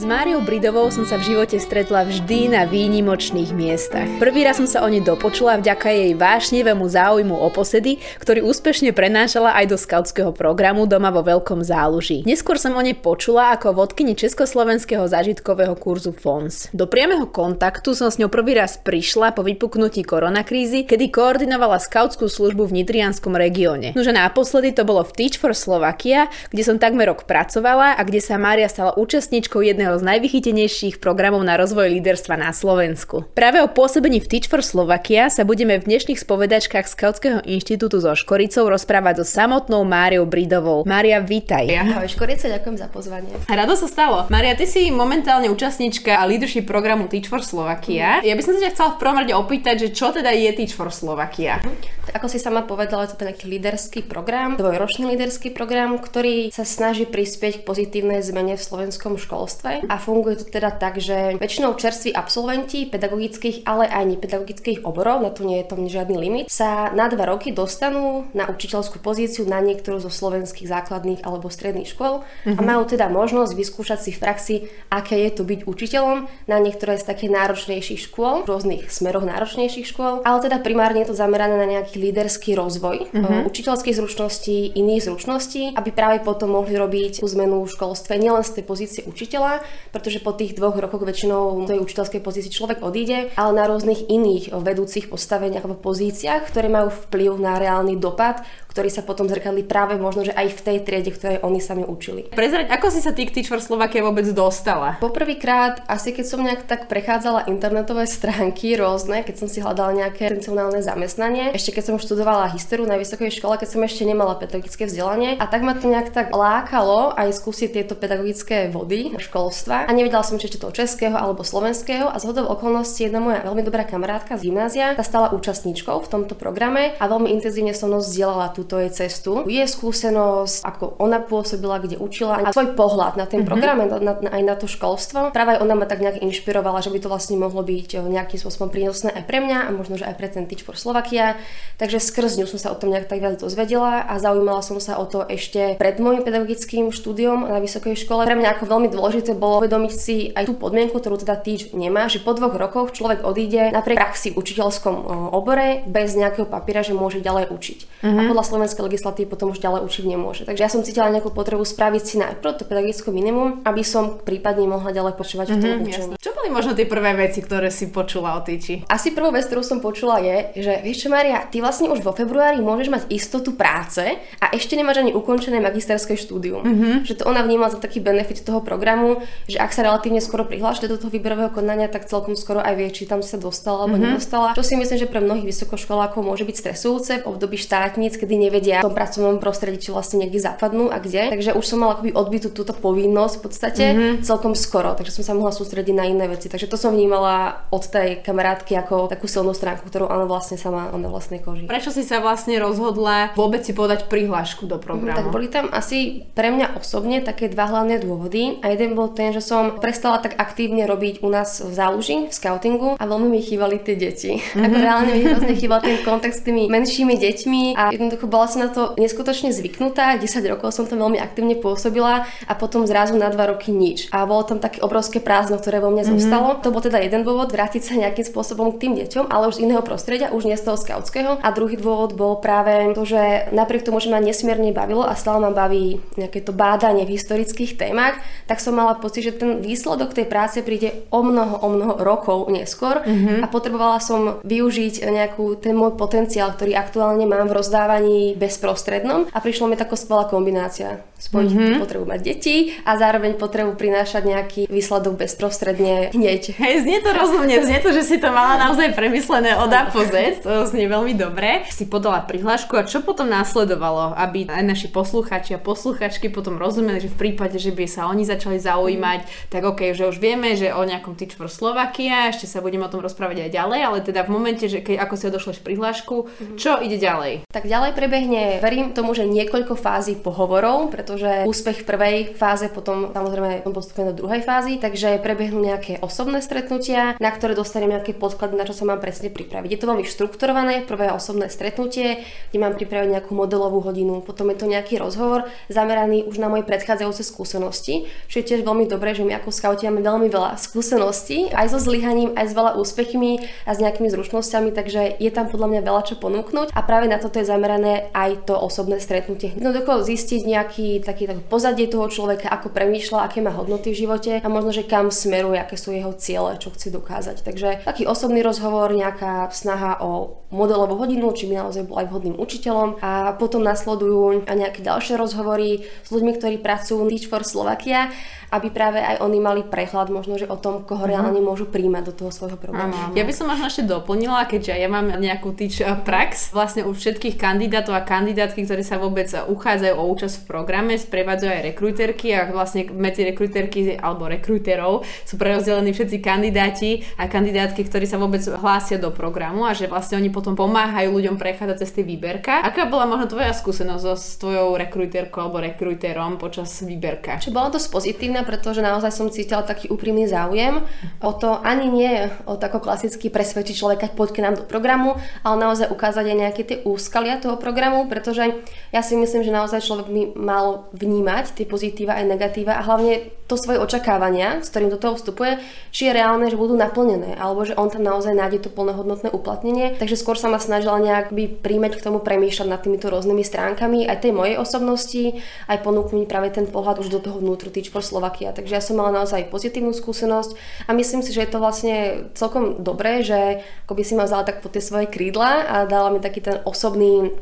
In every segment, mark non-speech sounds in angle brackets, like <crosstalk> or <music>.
S Máriou Bridovou som sa v živote stretla vždy na výnimočných miestach. Prvý raz som sa o nej dopočula vďaka jej vášnivému záujmu o posedy, ktorý úspešne prenášala aj do skautského programu doma vo Veľkom záluží. Neskôr som o nej počula ako vodkyni československého zážitkového kurzu FONS. Do priameho kontaktu som s ňou prvý raz prišla po vypuknutí koronakrízy, kedy koordinovala skautskú službu v Nitrianskom regióne. Nože naposledy to bolo v Teach for Slovakia, kde som takmer rok pracovala a kde sa Mária stala účastníčkou jedného jedného z najvychytenejších programov na rozvoj líderstva na Slovensku. Práve o pôsobení v Teach for Slovakia sa budeme v dnešných spovedačkách Skautského inštitútu so Škoricou rozprávať so samotnou Máriou Bridovou. Mária, vítaj. Ahoj Škorica, ďakujem za pozvanie. Rado sa stalo. Mária, ty si momentálne účastníčka a leadership programu Teach for Slovakia. Ja by som sa ťa chcela v prvom rade opýtať, že čo teda je Teach for Slovakia? Tak ako si sama povedala, to je nejaký líderský program, dvojročný líderský program, ktorý sa snaží prispieť k pozitívnej zmene v slovenskom školstve a funguje to teda tak, že väčšinou čerství absolventi pedagogických, ale aj nepedagogických oborov, na to nie je tam žiadny limit, sa na dva roky dostanú na učiteľskú pozíciu na niektorú zo slovenských základných alebo stredných škôl mm-hmm. a mhm. majú teda možnosť vyskúšať si v praxi, aké je to byť učiteľom na niektoré z takých náročnejších škôl, v rôznych smeroch náročnejších škôl, ale teda primárne je to zamerané na nejaký líderský rozvoj mm-hmm. učiteľských zručností, iných zručností, aby práve potom mohli robiť tú zmenu v školstve nielen z tej pozície učiteľa, pretože po tých dvoch rokoch väčšinou do tej učiteľskej pozícii človek odíde, ale na rôznych iných vedúcich postaveniach alebo pozíciách, ktoré majú vplyv na reálny dopad, ktorý sa potom zrkadli práve možno, že aj v tej triede, ktorej oni sami učili. Prezrať, ako si sa ty k Teach for Slovakia vôbec dostala? Poprvýkrát, asi keď som nejak tak prechádzala internetové stránky rôzne, keď som si hľadala nejaké potenciálne zamestnanie, ešte keď som študovala históriu na vysokej škole, keď som ešte nemala pedagogické vzdelanie a tak ma to nejak tak lákalo aj skúsiť tieto pedagogické vody školstva a nevedela som, či ešte toho českého alebo slovenského a zhodou okolností jedna moja veľmi dobrá kamarátka z gymnázia, tá stala účastníčkou v tomto programe a veľmi intenzívne so mnou zdieľala túto jej cestu. Je skúsenosť, ako ona pôsobila, kde učila a svoj pohľad na ten mm-hmm. program, na, na, aj na to školstvo. Práve aj ona ma tak nejak inšpirovala, že by to vlastne mohlo byť eh, nejakým spôsobom prínosné aj pre mňa a možno, že aj pre ten Teach for Slovakia. Takže skrz ňu som sa o tom nejak tak viac dozvedela a zaujímala som sa o to ešte pred môjim pedagogickým štúdiom na vysokej škole. Pre mňa ako veľmi dôležité bolo uvedomiť si aj tú podmienku, ktorú teda Teach nemá, že po dvoch rokoch človek odíde napriek praxi v učiteľskom eh, obore bez nejakého papiera, že môže ďalej učiť. Mm-hmm. A podľa slovenskej legislatívy potom už ďalej učiť nemôže. Takže ja som cítila nejakú potrebu spraviť si najprv to pedagogické minimum, aby som prípadne mohla ďalej počúvať mm-hmm, v tom mhm, učení. Čo boli možno tie prvé veci, ktoré si počula o týči? Asi prvú vec, ktorú som počula je, že vieš čo Maria, ty vlastne už vo februári môžeš mať istotu práce a ešte nemáš ani ukončené magisterské štúdium. Mm-hmm. Že to ona vnímala za taký benefit toho programu, že ak sa relatívne skoro prihlášte do toho výberového konania, tak celkom skoro aj vie, či tam sa dostala alebo mm-hmm. nedostala. Čo si myslím, že pre mnohých vysokoškolákov môže byť stresujúce v období štátnic, kedy nevedia v tom pracovnom prostredí, či vlastne niekde zapadnú a kde. Takže už som mala akoby odbytú túto povinnosť v podstate mm-hmm. celkom skoro, takže som sa mohla sústrediť na iné veci. Takže to som vnímala od tej kamarátky ako takú silnú stránku, ktorú ona vlastne sama na vlastnej koži. Prečo si sa vlastne rozhodla vôbec si podať prihlášku do programu? Mm, tak boli tam asi pre mňa osobne také dva hlavné dôvody a jeden bol ten, že som prestala tak aktívne robiť u nás v záluži, v scoutingu a veľmi mi chýbali tie deti. Mm-hmm. Ako reálne mi vlastne chýbal ten kontakt s tými menšími deťmi a jednoducho bola som na to neskutočne zvyknutá, 10 rokov som tam veľmi aktívne pôsobila a potom zrazu na 2 roky nič. A bolo tam také obrovské prázdno, ktoré vo mne mm-hmm. zostalo. To bol teda jeden dôvod vrátiť sa nejakým spôsobom k tým deťom, ale už z iného prostredia, už nie z toho skautského. A druhý dôvod bol práve to, že napriek tomu, že ma nesmierne bavilo a stále ma baví nejaké to bádanie v historických témach, tak som mala pocit, že ten výsledok tej práce príde o mnoho, o mnoho rokov neskôr mm-hmm. a potrebovala som využiť nejakú ten môj potenciál, ktorý aktuálne mám v rozdávaní bezprostrednom a prišlo mi taká skvelá kombinácia. Spojiť mm-hmm. potrebu mať deti a zároveň potrebu prinášať nejaký výsledok bezprostredne hneď. Hej, znie to rozumne, znie to, že si to mala naozaj premyslené od A po Z, to znie veľmi dobre. Si podala prihlášku a čo potom následovalo, aby aj naši posluchači a posluchačky potom rozumeli, že v prípade, že by sa oni začali zaujímať, mm. tak ok, že už vieme, že o nejakom Teach for Slovakia, ešte sa budeme o tom rozprávať aj ďalej, ale teda v momente, že keď ako si odošleš prihlášku, mm. čo ide ďalej? Tak ďalej prebehne, verím tomu, že niekoľko fází pohovorov, pretože úspech v prvej fáze potom samozrejme postupne do druhej fázy, takže prebehnú nejaké osobné stretnutia, na ktoré dostanem nejaké podklady, na čo sa mám presne pripraviť. Je to veľmi štrukturované, prvé osobné stretnutie, kde mám pripraviť nejakú modelovú hodinu, potom je to nejaký rozhovor zameraný už na moje predchádzajúce skúsenosti, čo je tiež veľmi dobré, že my ako skauti máme veľmi veľa skúseností, aj so zlyhaním, aj s veľa úspechmi a s nejakými zručnosťami, takže je tam podľa mňa veľa čo ponúknuť a práve na toto je zamerané aj to osobné stretnutie. Jednoducho zistiť nejaký taký, taký pozadie toho človeka, ako premýšľa, aké má hodnoty v živote a možno, že kam smeruje, aké sú jeho ciele, čo chce dokázať. Takže taký osobný rozhovor, nejaká snaha o modelovú hodinu, či by naozaj bol aj vhodným učiteľom a potom nasledujú nejaké ďalšie rozhovory s ľuďmi, ktorí pracujú Teach for Slovakia aby práve aj oni mali prehľad možno, že o tom, koho mm-hmm. reálne môžu príjmať do toho svojho programu. Ja by som možno ešte doplnila, keďže ja mám nejakú teach prax, vlastne u všetkých kandidátov a kandidátky, ktorí sa vôbec uchádzajú o účasť v programe, sprevádzajú aj rekruterky a vlastne medzi rekruterky alebo rekruterov sú prerozdelení všetci kandidáti a kandidátky, ktorí sa vôbec hlásia do programu a že vlastne oni potom pomáhajú ľuďom prechádzať cez tie výberka. Aká bola možno tvoja skúsenosť so, s tvojou rekruterkou alebo rekruterom počas výberka? Čo bolo dosť pozitívne, fajn, pretože naozaj som cítila taký úprimný záujem o to ani nie o tako klasicky presvedčiť človeka, poďte nám do programu, ale naozaj ukázať aj nejaké tie úskalia toho programu, pretože ja si myslím, že naozaj človek by mal vnímať tie pozitíva aj negatíva a hlavne to svoje očakávania, s ktorým do toho vstupuje, či je reálne, že budú naplnené, alebo že on tam naozaj nájde to plnohodnotné uplatnenie. Takže skôr sa ma snažila nejak by príjmeť k tomu premýšľať nad týmito rôznymi stránkami aj tej mojej osobnosti, aj ponúknuť práve ten pohľad už do toho vnútru Teach for Slovakia. Takže ja som mala naozaj pozitívnu skúsenosť a myslím si, že je to vlastne celkom dobré, že ako by si ma vzala tak po tie svoje krídla a dala mi taký ten osobný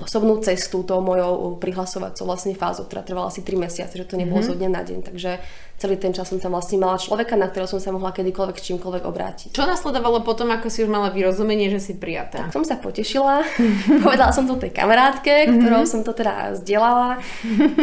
osobnú cestu tou mojou prihlasovacou vlastne fázou, ktorá trvala asi 3 mesiace, že to nebolo mm-hmm. zo dňa na deň. Takže celý ten čas som tam vlastne mala človeka, na ktorého som sa mohla kedykoľvek s čímkoľvek obrátiť. Čo nasledovalo potom, ako si už mala vyrozumenie, že si prijatá? Tak som sa potešila, <laughs> povedala som to tej kamarátke, mm-hmm. ktorou som to teda zdieľala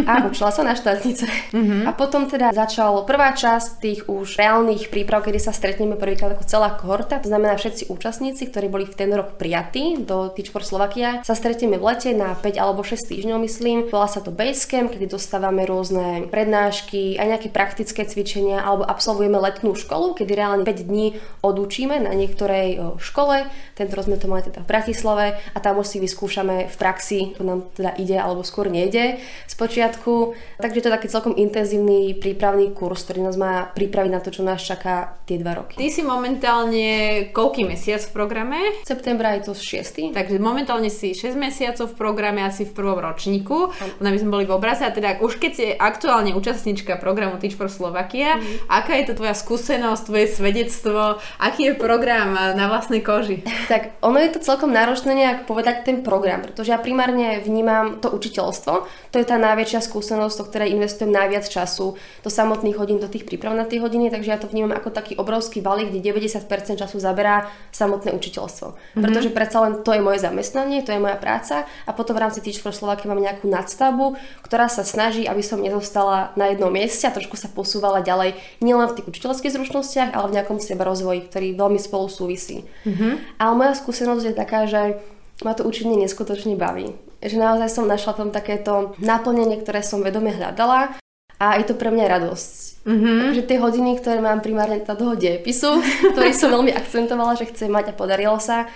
a <laughs> učila sa na štátnice. Mm-hmm. A potom teda začal prvá časť tých už reálnych príprav, kedy sa stretneme prvýkrát ako celá kohorta, to znamená všetci účastníci, ktorí boli v ten rok prijatí do Teach for Slovakia, sa stretneme v lete na 5 alebo 6 týždňov, myslím. Volá sa to Basecamp, kedy dostávame rôzne prednášky, aj nejaké praktické praktické cvičenia alebo absolvujeme letnú školu, kedy reálne 5 dní odučíme na niektorej škole. Tento sme to mali teda v Bratislave a tam už si vyskúšame v praxi, to nám teda ide alebo skôr nejde z počiatku. Takže to je taký celkom intenzívny prípravný kurz, ktorý nás má pripraviť na to, čo nás čaká tie dva roky. Ty si momentálne koľký mesiac v programe? Septembra je to 6. Takže momentálne si 6 mesiacov v programe, asi v prvom ročníku. Aby sme boli v obraze a teda už keď si aktuálne účastníčka programu Teach for Slovakia. Mm. Aká je to tvoja skúsenosť, tvoje svedectvo? Aký je program na vlastnej koži? Tak ono je to celkom náročné nejak povedať ten program, pretože ja primárne vnímam to učiteľstvo. To je tá najväčšia skúsenosť, do ktorej investujem najviac času, do samotných hodín, do tých príprav na tie hodiny, takže ja to vnímam ako taký obrovský balík, kde 90% času zaberá samotné učiteľstvo. Mm-hmm. Pretože predsa len to je moje zamestnanie, to je moja práca a potom v rámci Teach for Slovakia mám nejakú nadstavbu, ktorá sa snaží, aby som nezostala na jednom mieste a trošku sa posúvala ďalej nielen v tých učiteľských zručnostiach, ale v nejakom seba rozvoji, ktorý veľmi spolu súvisí. Mm-hmm. Ale moja skúsenosť je taká, že ma to učenie neskutočne baví. Že naozaj som našla tam takéto naplnenie, ktoré som vedome hľadala a je to pre mňa radosť. Mm-hmm. Takže tie hodiny, ktoré mám primárne toho dejepisu, ktorý som <laughs> veľmi akcentovala, že chcem mať a podarilo sa,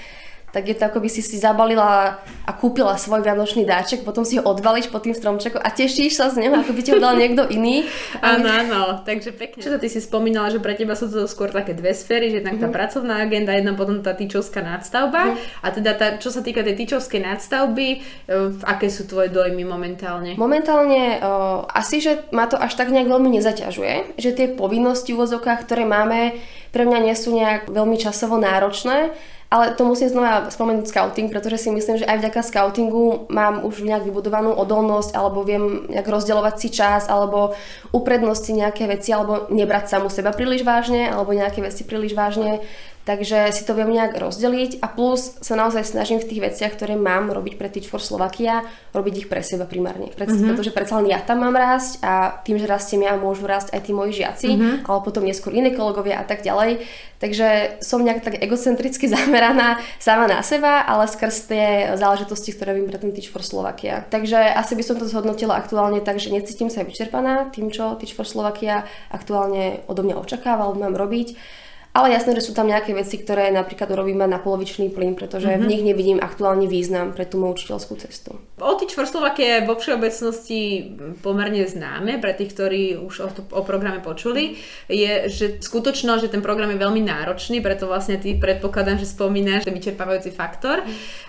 tak je to ako by si si zabalila a kúpila svoj vianočný dáček, potom si ho odbalíš pod tým stromčekom a tešíš sa z neho, ako by ti ho dal niekto iný. <laughs> Áno, áno, takže pekne. Čo to ty si spomínala, že pre teba sú to skôr také dve sféry, že jednak tá mm-hmm. pracovná agenda, jedna potom tá týčovská nadstavba. Mm-hmm. A teda tá, čo sa týka tej týčovskej nadstavby, uh, aké sú tvoje dojmy momentálne? Momentálne uh, asi, že ma to až tak nejak veľmi nezaťažuje, že tie povinnosti v ktoré máme, pre mňa nie sú nejak veľmi časovo náročné ale to musím znova spomenúť scouting, pretože si myslím, že aj vďaka scoutingu mám už nejak vybudovanú odolnosť, alebo viem nejak rozdeľovať si čas, alebo uprednosti nejaké veci, alebo nebrať samu seba príliš vážne, alebo nejaké veci príliš vážne. Takže si to viem nejak rozdeliť a plus sa naozaj snažím v tých veciach, ktoré mám robiť pre Teach for Slovakia, robiť ich pre seba primárne. Pre, mm-hmm. Pretože predsa len ja tam mám rásť a tým, že rastiem ja, môžu rásť aj tí moji žiaci, mm-hmm. alebo potom neskôr iné kolegovia a tak ďalej. Takže som nejak tak egocentricky <laughs> zameraná sama na seba, ale skrz tie záležitosti, ktoré vím pre ten Teach for Slovakia. Takže asi by som to zhodnotila aktuálne tak, že necítim sa vyčerpaná tým, čo Teach for Slovakia aktuálne odo mňa očakáva, alebo mám robiť ale jasné, že sú tam nejaké veci, ktoré napríklad urobíme na polovičný plyn, pretože mm-hmm. v mhm. nich nevidím aktuálny význam pre tú moju učiteľskú cestu. Otič for Slovakia je vo všeobecnosti pomerne známe pre tých, ktorí už o, to, o programe počuli. Je, že skutočno, že ten program je veľmi náročný, preto vlastne ty predpokladám, že spomínaš ten vyčerpávajúci faktor.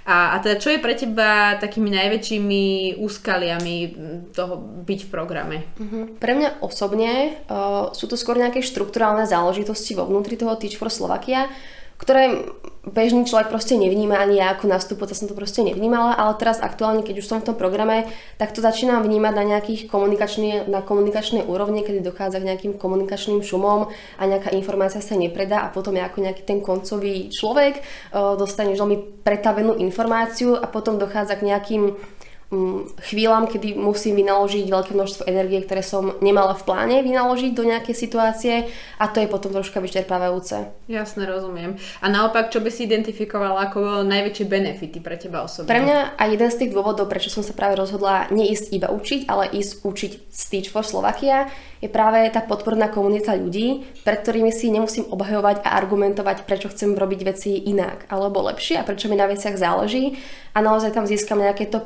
A, a teda čo je pre teba takými najväčšími úskaliami toho byť v programe? Mm-hmm. Pre mňa osobne uh, sú to skôr nejaké štruktúrálne záležitosti vo vnútri toho Teach for Slovakia, ktoré bežný človek proste nevníma, ani ja ako nastupujúca som to proste nevnímala, ale teraz aktuálne, keď už som v tom programe, tak to začínam vnímať na nejakých komunikačnej, na komunikačnej úrovni, kedy dochádza k nejakým komunikačným šumom a nejaká informácia sa nepredá a potom ja ako nejaký ten koncový človek uh, dostaneš veľmi pretavenú informáciu a potom dochádza k nejakým chvíľam, kedy musím vynaložiť veľké množstvo energie, ktoré som nemala v pláne vynaložiť do nejakej situácie a to je potom troška vyčerpávajúce. Jasne, rozumiem. A naopak, čo by si identifikovala ako najväčšie benefity pre teba osobne? Pre mňa a jeden z tých dôvodov, prečo som sa práve rozhodla neísť iba učiť, ale ísť učiť Stitch for Slovakia, je práve tá podporná komunita ľudí, pred ktorými si nemusím obhajovať a argumentovať, prečo chcem robiť veci inak alebo lepšie a prečo mi na veciach záleží a naozaj tam získam nejaké to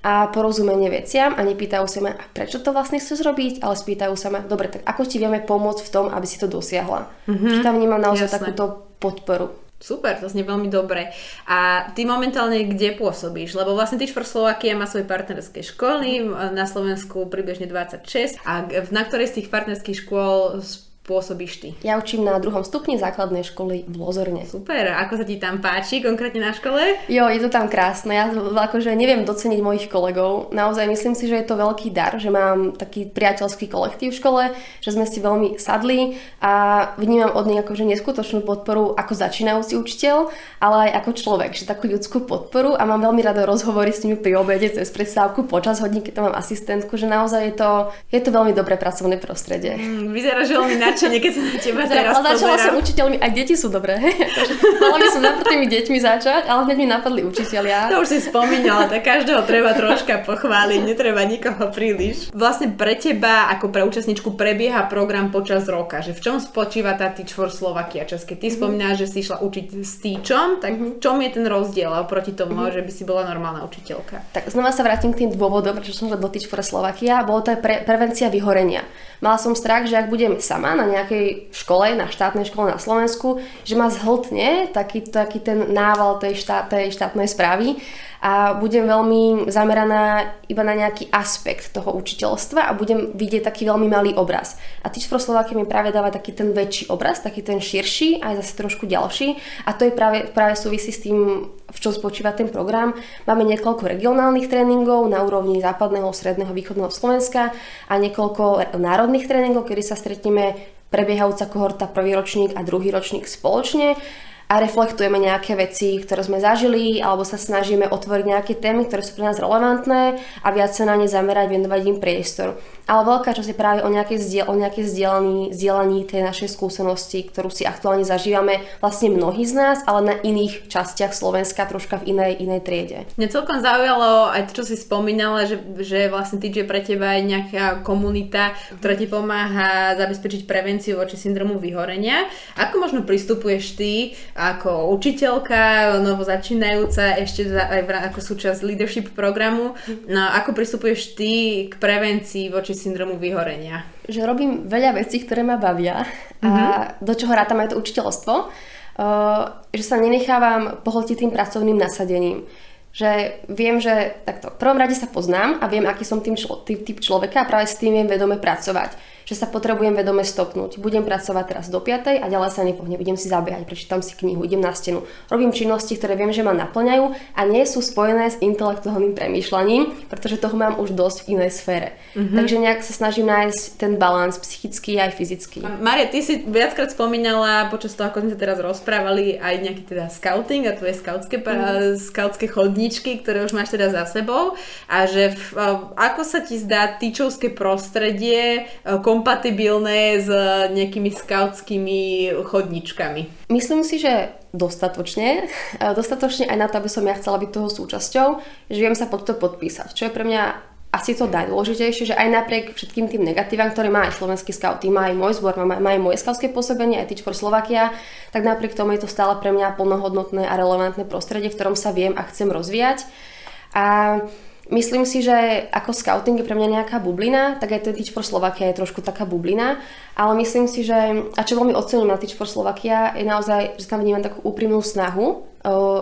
a porozumenie veciam a nepýtajú sa ma, prečo to vlastne chceš robiť, ale spýtajú sa ma, dobre, tak ako ti vieme pomôcť v tom, aby si to dosiahla. Mm-hmm. Že tam vnímam naozaj Jasné. takúto podporu. Super, to znie veľmi dobre. A ty momentálne kde pôsobíš? Lebo vlastne Teach for Slovakia má svoje partnerské školy, na Slovensku približne 26. A na ktorej z tých partnerských škôl pôsobíš ty? Ja učím na druhom stupni základnej školy v Lozorne. Super, ako sa ti tam páči konkrétne na škole? Jo, je to tam krásne. Ja akože neviem doceniť mojich kolegov. Naozaj myslím si, že je to veľký dar, že mám taký priateľský kolektív v škole, že sme si veľmi sadli a vnímam od nich akože neskutočnú podporu ako začínajúci učiteľ, ale aj ako človek, že takú ľudskú podporu a mám veľmi rada rozhovory s nimi pri obede cez prestávku počas hodín, keď tam mám asistentku, že naozaj je to, je to veľmi dobré pracovné prostredie. Mm, vyzerá, že veľmi nadšenie, keď sa na teba teraz Ale začala som učiteľmi, aj deti sú dobré. <laughs> Mala by som najprv tými deťmi začať, ale hneď mi napadli učiteľia. To už si spomínala, tak každého treba troška pochváliť, netreba nikoho príliš. Vlastne pre teba, ako pre účastničku, prebieha program počas roka, že v čom spočíva tá Teach for Slovakia čas? Keď ty mm-hmm. spomínaš, že si išla učiť s Teachom, tak mm-hmm. v čom je ten rozdiel oproti tomu, mm-hmm. že by si bola normálna učiteľka? Tak znova sa vrátim k tým dôvodom, prečo som do Teach for Slovakia. Bolo to aj pre, prevencia vyhorenia. Mala som strach, že ak budem sama na nejakej škole, na štátnej škole na Slovensku, že ma zhltne taký, taký ten nával tej, štát, tej štátnej správy a budem veľmi zameraná iba na nejaký aspekt toho učiteľstva a budem vidieť taký veľmi malý obraz. A Teach for Slovakia mi práve dáva taký ten väčší obraz, taký ten širší, aj zase trošku ďalší a to je práve, práve súvisí s tým, v čom spočíva ten program. Máme niekoľko regionálnych tréningov na úrovni západného, stredného, východného Slovenska a niekoľko národných tréningov, kedy sa stretneme prebiehajúca kohorta prvý ročník a druhý ročník spoločne a reflektujeme nejaké veci, ktoré sme zažili, alebo sa snažíme otvoriť nejaké témy, ktoré sú pre nás relevantné a viac sa na ne zamerať, venovať im priestor ale veľká časť je práve o nejakej, zdieľ, o nejakej zdieľaní, zdieľaní tej našej skúsenosti, ktorú si aktuálne zažívame vlastne mnohí z nás, ale na iných častiach Slovenska, troška v inej, inej triede. Mne celkom zaujalo aj to, čo si spomínala, že, že vlastne že pre teba je nejaká komunita, ktorá ti pomáha zabezpečiť prevenciu voči syndromu vyhorenia. Ako možno pristupuješ ty ako učiteľka, novo začínajúca, ešte aj ako súčasť leadership programu, no, ako pristupuješ ty k prevencii voči syndromu vyhorenia? Že robím veľa vecí, ktoré ma bavia a mm-hmm. do čoho rátam aj to učiteľstvo. Uh, že sa nenechávam pohltiť tým pracovným nasadením. Že viem, že takto, v prvom rade sa poznám a viem, aký som tým člo, typ, typ človeka a práve s tým viem vedome pracovať. Že sa potrebujem vedome stopnúť. Budem pracovať teraz do 5 a ďalej sa nepohnem, budem si zabiehať, prečítam si knihu, idem na stenu. Robím činnosti, ktoré viem, že ma naplňajú a nie sú spojené s intelektuálnym premýšľaním, pretože toho mám už dosť v inej sfére. Mm-hmm. Takže nejak sa snažím nájsť ten balans psychický aj fyzický. Maria, ty si viackrát spomínala počas toho, ako sme sa teraz rozprávali, aj nejaký teda scouting a tvoje skautské, mm. skautské chodničky, ktoré už máš teda za sebou a že v, ako sa ti zdá tyčovské prostredie kom kompatibilné s nejakými skautskými chodničkami? Myslím si, že dostatočne. Dostatočne aj na to, aby som ja chcela byť toho súčasťou, že viem sa pod to podpísať. Čo je pre mňa asi to najdôležitejšie, že aj napriek všetkým tým negatívam, ktoré má aj slovenský scout, má aj môj zbor, má, má aj moje skautské pôsobenie, aj Teach for Slovakia, tak napriek tomu je to stále pre mňa plnohodnotné a relevantné prostredie, v ktorom sa viem a chcem rozvíjať. A Myslím si, že ako scouting je pre mňa nejaká bublina, tak aj ten Teach for Slovakia je trošku taká bublina, ale myslím si, že, a čo veľmi ocením na Teach for Slovakia, je naozaj, že tam vnímam takú úprimnú snahu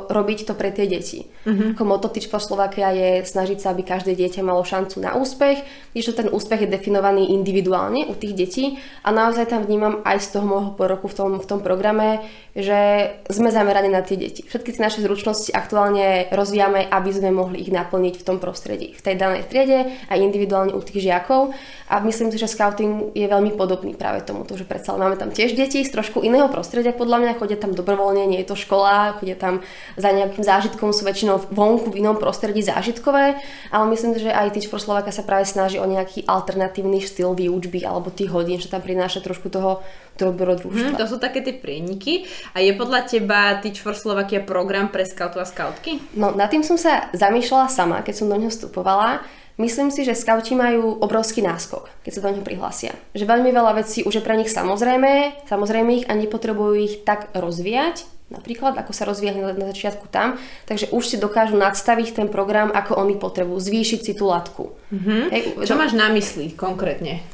robiť to pre tie deti. Mm-hmm. Ako moto Teach Slovakia je snažiť sa, aby každé dieťa malo šancu na úspech, že ten úspech je definovaný individuálne u tých detí a naozaj tam vnímam aj z toho môjho poroku v tom, v tom programe, že sme zameraní na tie deti. Všetky tie naše zručnosti aktuálne rozvíjame, aby sme mohli ich naplniť v tom prostredí, v tej danej triede a individuálne u tých žiakov. A myslím si, že scouting je veľmi podobný práve tomu, že predsa máme tam tiež deti z trošku iného prostredia, podľa mňa chodia tam dobrovoľne, nie je to škola, chodia tam tam za nejakým zážitkom sú väčšinou vonku v inom prostredí zážitkové, ale myslím, že aj Teach for Slovakia sa práve snaží o nejaký alternatívny štýl výučby alebo tých hodín, že tam prináša trošku toho dobrodružstva. Hmm, to sú také tie prieniky. A je podľa teba Teach for Slovakia program pre scoutu a scoutky? No, nad tým som sa zamýšľala sama, keď som do neho vstupovala. Myslím si, že skauti majú obrovský náskok, keď sa do neho prihlásia. Že veľmi veľa vecí už je pre nich samozrejme, samozrejme ich a nepotrebujú ich tak rozvíjať, napríklad, ako sa rozvíjali na, začiatku tam, takže už si dokážu nadstaviť ten program, ako oni potrebujú, zvýšiť si tú latku. Mm-hmm. Hej, Čo do... máš na mysli konkrétne?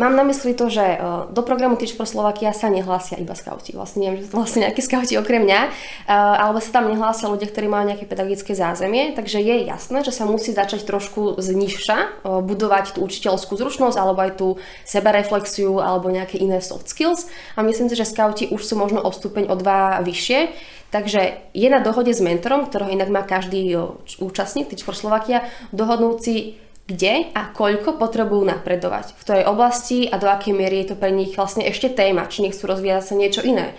Mám na mysli to, že do programu Teach for Slovakia sa nehlásia iba skauti. Vlastne neviem, že to vlastne nejakí skauti okrem mňa, alebo sa tam nehlásia ľudia, ktorí majú nejaké pedagogické zázemie, takže je jasné, že sa musí začať trošku znižša budovať tú učiteľskú zručnosť alebo aj tú sebareflexiu alebo nejaké iné soft skills. A myslím si, že skauti už sú možno o stupeň o dva vyššie, Takže je na dohode s mentorom, ktorého inak má každý účastník Teach for Slovakia, dohodnúť si kde a koľko potrebujú napredovať, v ktorej oblasti a do akej miery je to pre nich vlastne ešte téma, či nechcú rozvíjať sa niečo iné.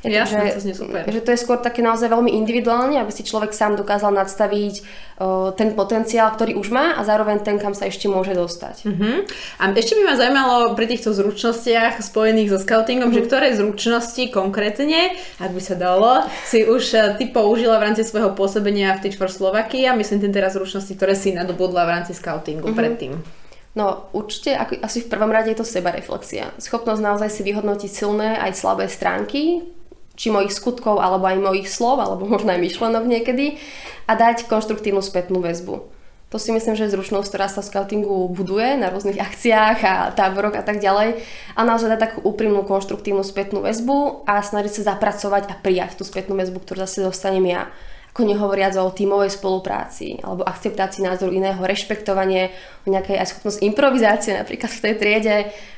Ja, že, to znie super. Že to je skôr také naozaj veľmi individuálne, aby si človek sám dokázal nadstaviť o, ten potenciál, ktorý už má a zároveň ten, kam sa ešte môže dostať. Uh-huh. A ešte by ma zaujímalo pri týchto zručnostiach spojených so scoutingom, uh-huh. že ktoré zručnosti konkrétne, ak by sa dalo, si už e, ty použila v rámci svojho pôsobenia v Teach for Slovakia, myslím tým teraz zručnosti, ktoré si nadobudla v rámci scoutingu uh-huh. predtým. No určite asi v prvom rade je to sebareflexia. Schopnosť naozaj si vyhodnotiť silné aj slabé stránky či mojich skutkov, alebo aj mojich slov, alebo <laughs> možno aj myšlenok niekedy a dať konštruktívnu spätnú väzbu. To si myslím, že je zručnosť, ktorá sa v scoutingu buduje na rôznych <laughs> akciách a táboroch a tak ďalej. A naozaj dať takú úprimnú, konštruktívnu spätnú väzbu a snažiť sa zapracovať a prijať tú spätnú väzbu, ktorú zase dostanem ja ako nehovoriac o tímovej spolupráci alebo akceptácii názoru iného, rešpektovanie, o nejakej aj schopnosť improvizácie napríklad v tej triede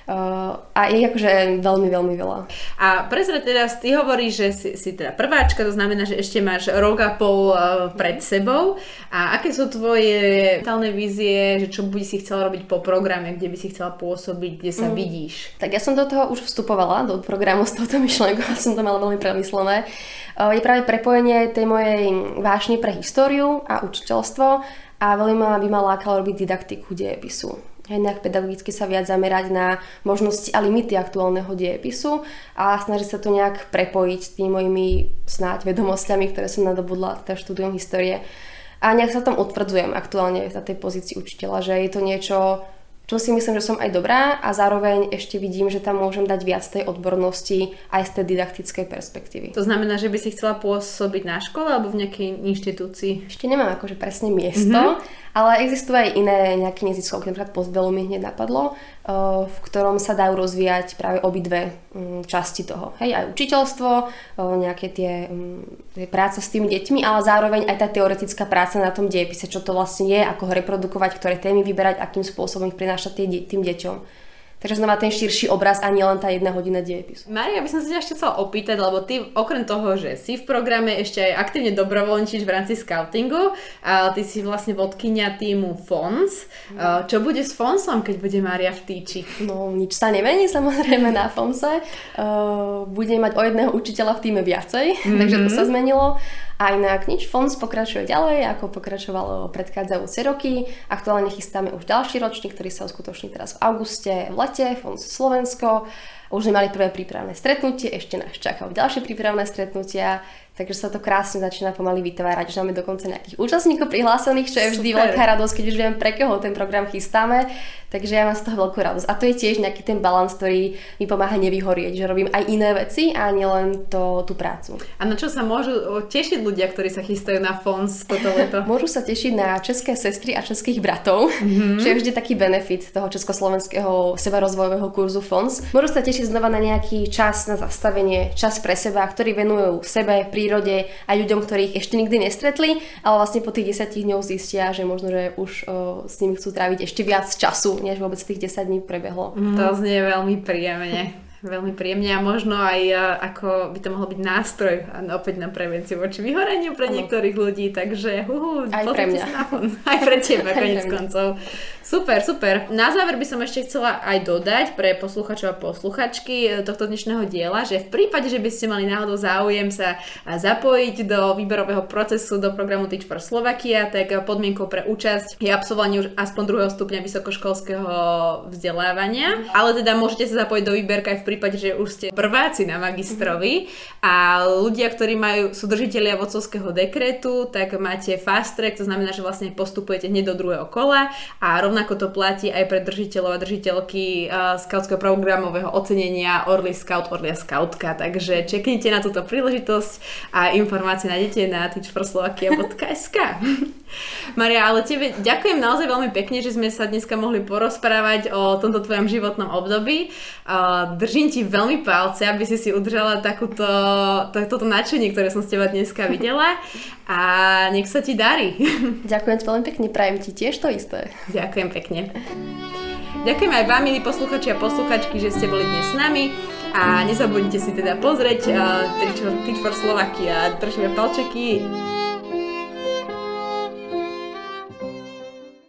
uh, a je akože veľmi, veľmi veľa. A prezre teraz, ty hovoríš, že si, si teda prváčka, to znamená, že ešte máš rok a pol uh, pred sebou a aké sú tvoje mentálne vízie, že čo by si chcela robiť po programe, kde by si chcela pôsobiť, kde sa mm. vidíš? Tak ja som do toho už vstupovala, do programu s touto <laughs> myšlenkou, som to mala veľmi premyslené je práve prepojenie tej mojej vášne pre históriu a učiteľstvo a veľmi ma by ma lákalo robiť didaktiku dejepisu. Jednak pedagogicky sa viac zamerať na možnosti a limity aktuálneho dejepisu a snažiť sa to nejak prepojiť s tými mojimi snáď vedomosťami, ktoré som nadobudla teda štúdium histórie. A nejak sa tam utvrdzujem aktuálne na tej pozícii učiteľa, že je to niečo, čo si myslím, že som aj dobrá a zároveň ešte vidím, že tam môžem dať viac tej odbornosti aj z tej didaktickej perspektívy. To znamená, že by si chcela pôsobiť na škole alebo v nejakej inštitúcii? Ešte nemám akože presne miesto, mm-hmm. Ale existujú aj iné nejaké neziskovky, napríklad Postbelu mi hneď napadlo, eh, v ktorom sa dajú rozvíjať práve obidve mm, časti toho. Hej, aj učiteľstvo, eh, nejaké tie, mm, tie práce s tými deťmi, ale zároveň aj tá teoretická práca na tom diepise, čo to vlastne je, ako ho reprodukovať, ktoré témy vyberať, akým spôsobom ich prinášať tým deťom. Takže znamená ten širší obraz a nie len tá jedna hodina dejepisu. Maria, by som sa ťa ešte chcela opýtať, lebo ty okrem toho, že si v programe, ešte aj aktívne dobrovoľníčiš v rámci scoutingu, a ty si vlastne vodkynia týmu FONS. Čo bude s FONSom, keď bude Maria v týči? No, nič sa nemení samozrejme na FONSe. Uh, bude mať o jedného učiteľa v týme viacej, mm-hmm. <laughs> takže to sa zmenilo. A inak nič, FONS pokračuje ďalej, ako pokračovalo predchádzajúce roky. Aktuálne chystáme už ďalší ročník, ktorý sa uskutoční teraz v auguste v lete, FONS Slovensko. Už sme mali prvé prípravné stretnutie, ešte nás čakajú ďalšie prípravné stretnutia. Takže sa to krásne začína pomaly vytvárať. Už máme dokonca nejakých účastníkov prihlásených, čo je vždy Super. veľká radosť, keď už viem, pre koho ten program chystáme. Takže ja mám z toho veľkú radosť. A to je tiež nejaký ten balans, ktorý mi pomáha nevyhorieť, že robím aj iné veci a nielen to, tú prácu. A na čo sa môžu tešiť ľudia, ktorí sa chystajú na FONS toto leto? <laughs> môžu sa tešiť na české sestry a českých bratov, mm-hmm. čo je vždy taký benefit toho československého sebarozvojového kurzu FONS. Môžu sa tešiť znova na nejaký čas na zastavenie, čas pre seba, ktorý venujú sebe, prírode a ľuďom, ktorých ešte nikdy nestretli, ale vlastne po tých 10 dňoch zistia, že možno, že už o, s nimi chcú tráviť ešte viac času, než vôbec tých 10 dní prebehlo. Mm. To znie veľmi príjemne veľmi príjemne a možno aj ako by to mohol byť nástroj opäť na prevenciu voči vyhoreniu pre niektorých ľudí, takže uhu, aj pre mňa. Aj pre teba, <laughs> konec koncov. Super, super. Na záver by som ešte chcela aj dodať pre posluchačov a posluchačky e, tohto dnešného diela, že v prípade, že by ste mali náhodou záujem sa zapojiť do výberového procesu do programu Teach for Slovakia, tak podmienkou pre účasť je absolvovanie už aspoň druhého stupňa vysokoškolského vzdelávania, ale teda môžete sa zapojiť do výberka aj v prípade, že už ste prváci na magistrovi a ľudia, ktorí majú, sú držiteľia vodcovského dekretu, tak máte fast track, to znamená, že vlastne postupujete hneď do druhého kola a rovnako to platí aj pre držiteľov a držiteľky uh, skautského programového ocenenia Orly Scout, Orlia Scoutka. Takže čeknite na túto príležitosť a informácie nájdete na teachforslovakia.sk <laughs> Maria, ale tebe ďakujem naozaj veľmi pekne, že sme sa dneska mohli porozprávať o tomto tvojom životnom období. Uh, držím ti veľmi palce, aby si si udržala takúto, to, toto nadšenie, ktoré som s teba dneska videla a nech sa ti darí. <laughs> Ďakujem veľmi pekne, prajem ti tiež to isté. Ďakujem pekne. Ďakujem aj vám, milí posluchači a posluchačky, že ste boli dnes s nami a nezabudnite si teda pozrieť uh, Teach for Slovakia. Držíme palčeky.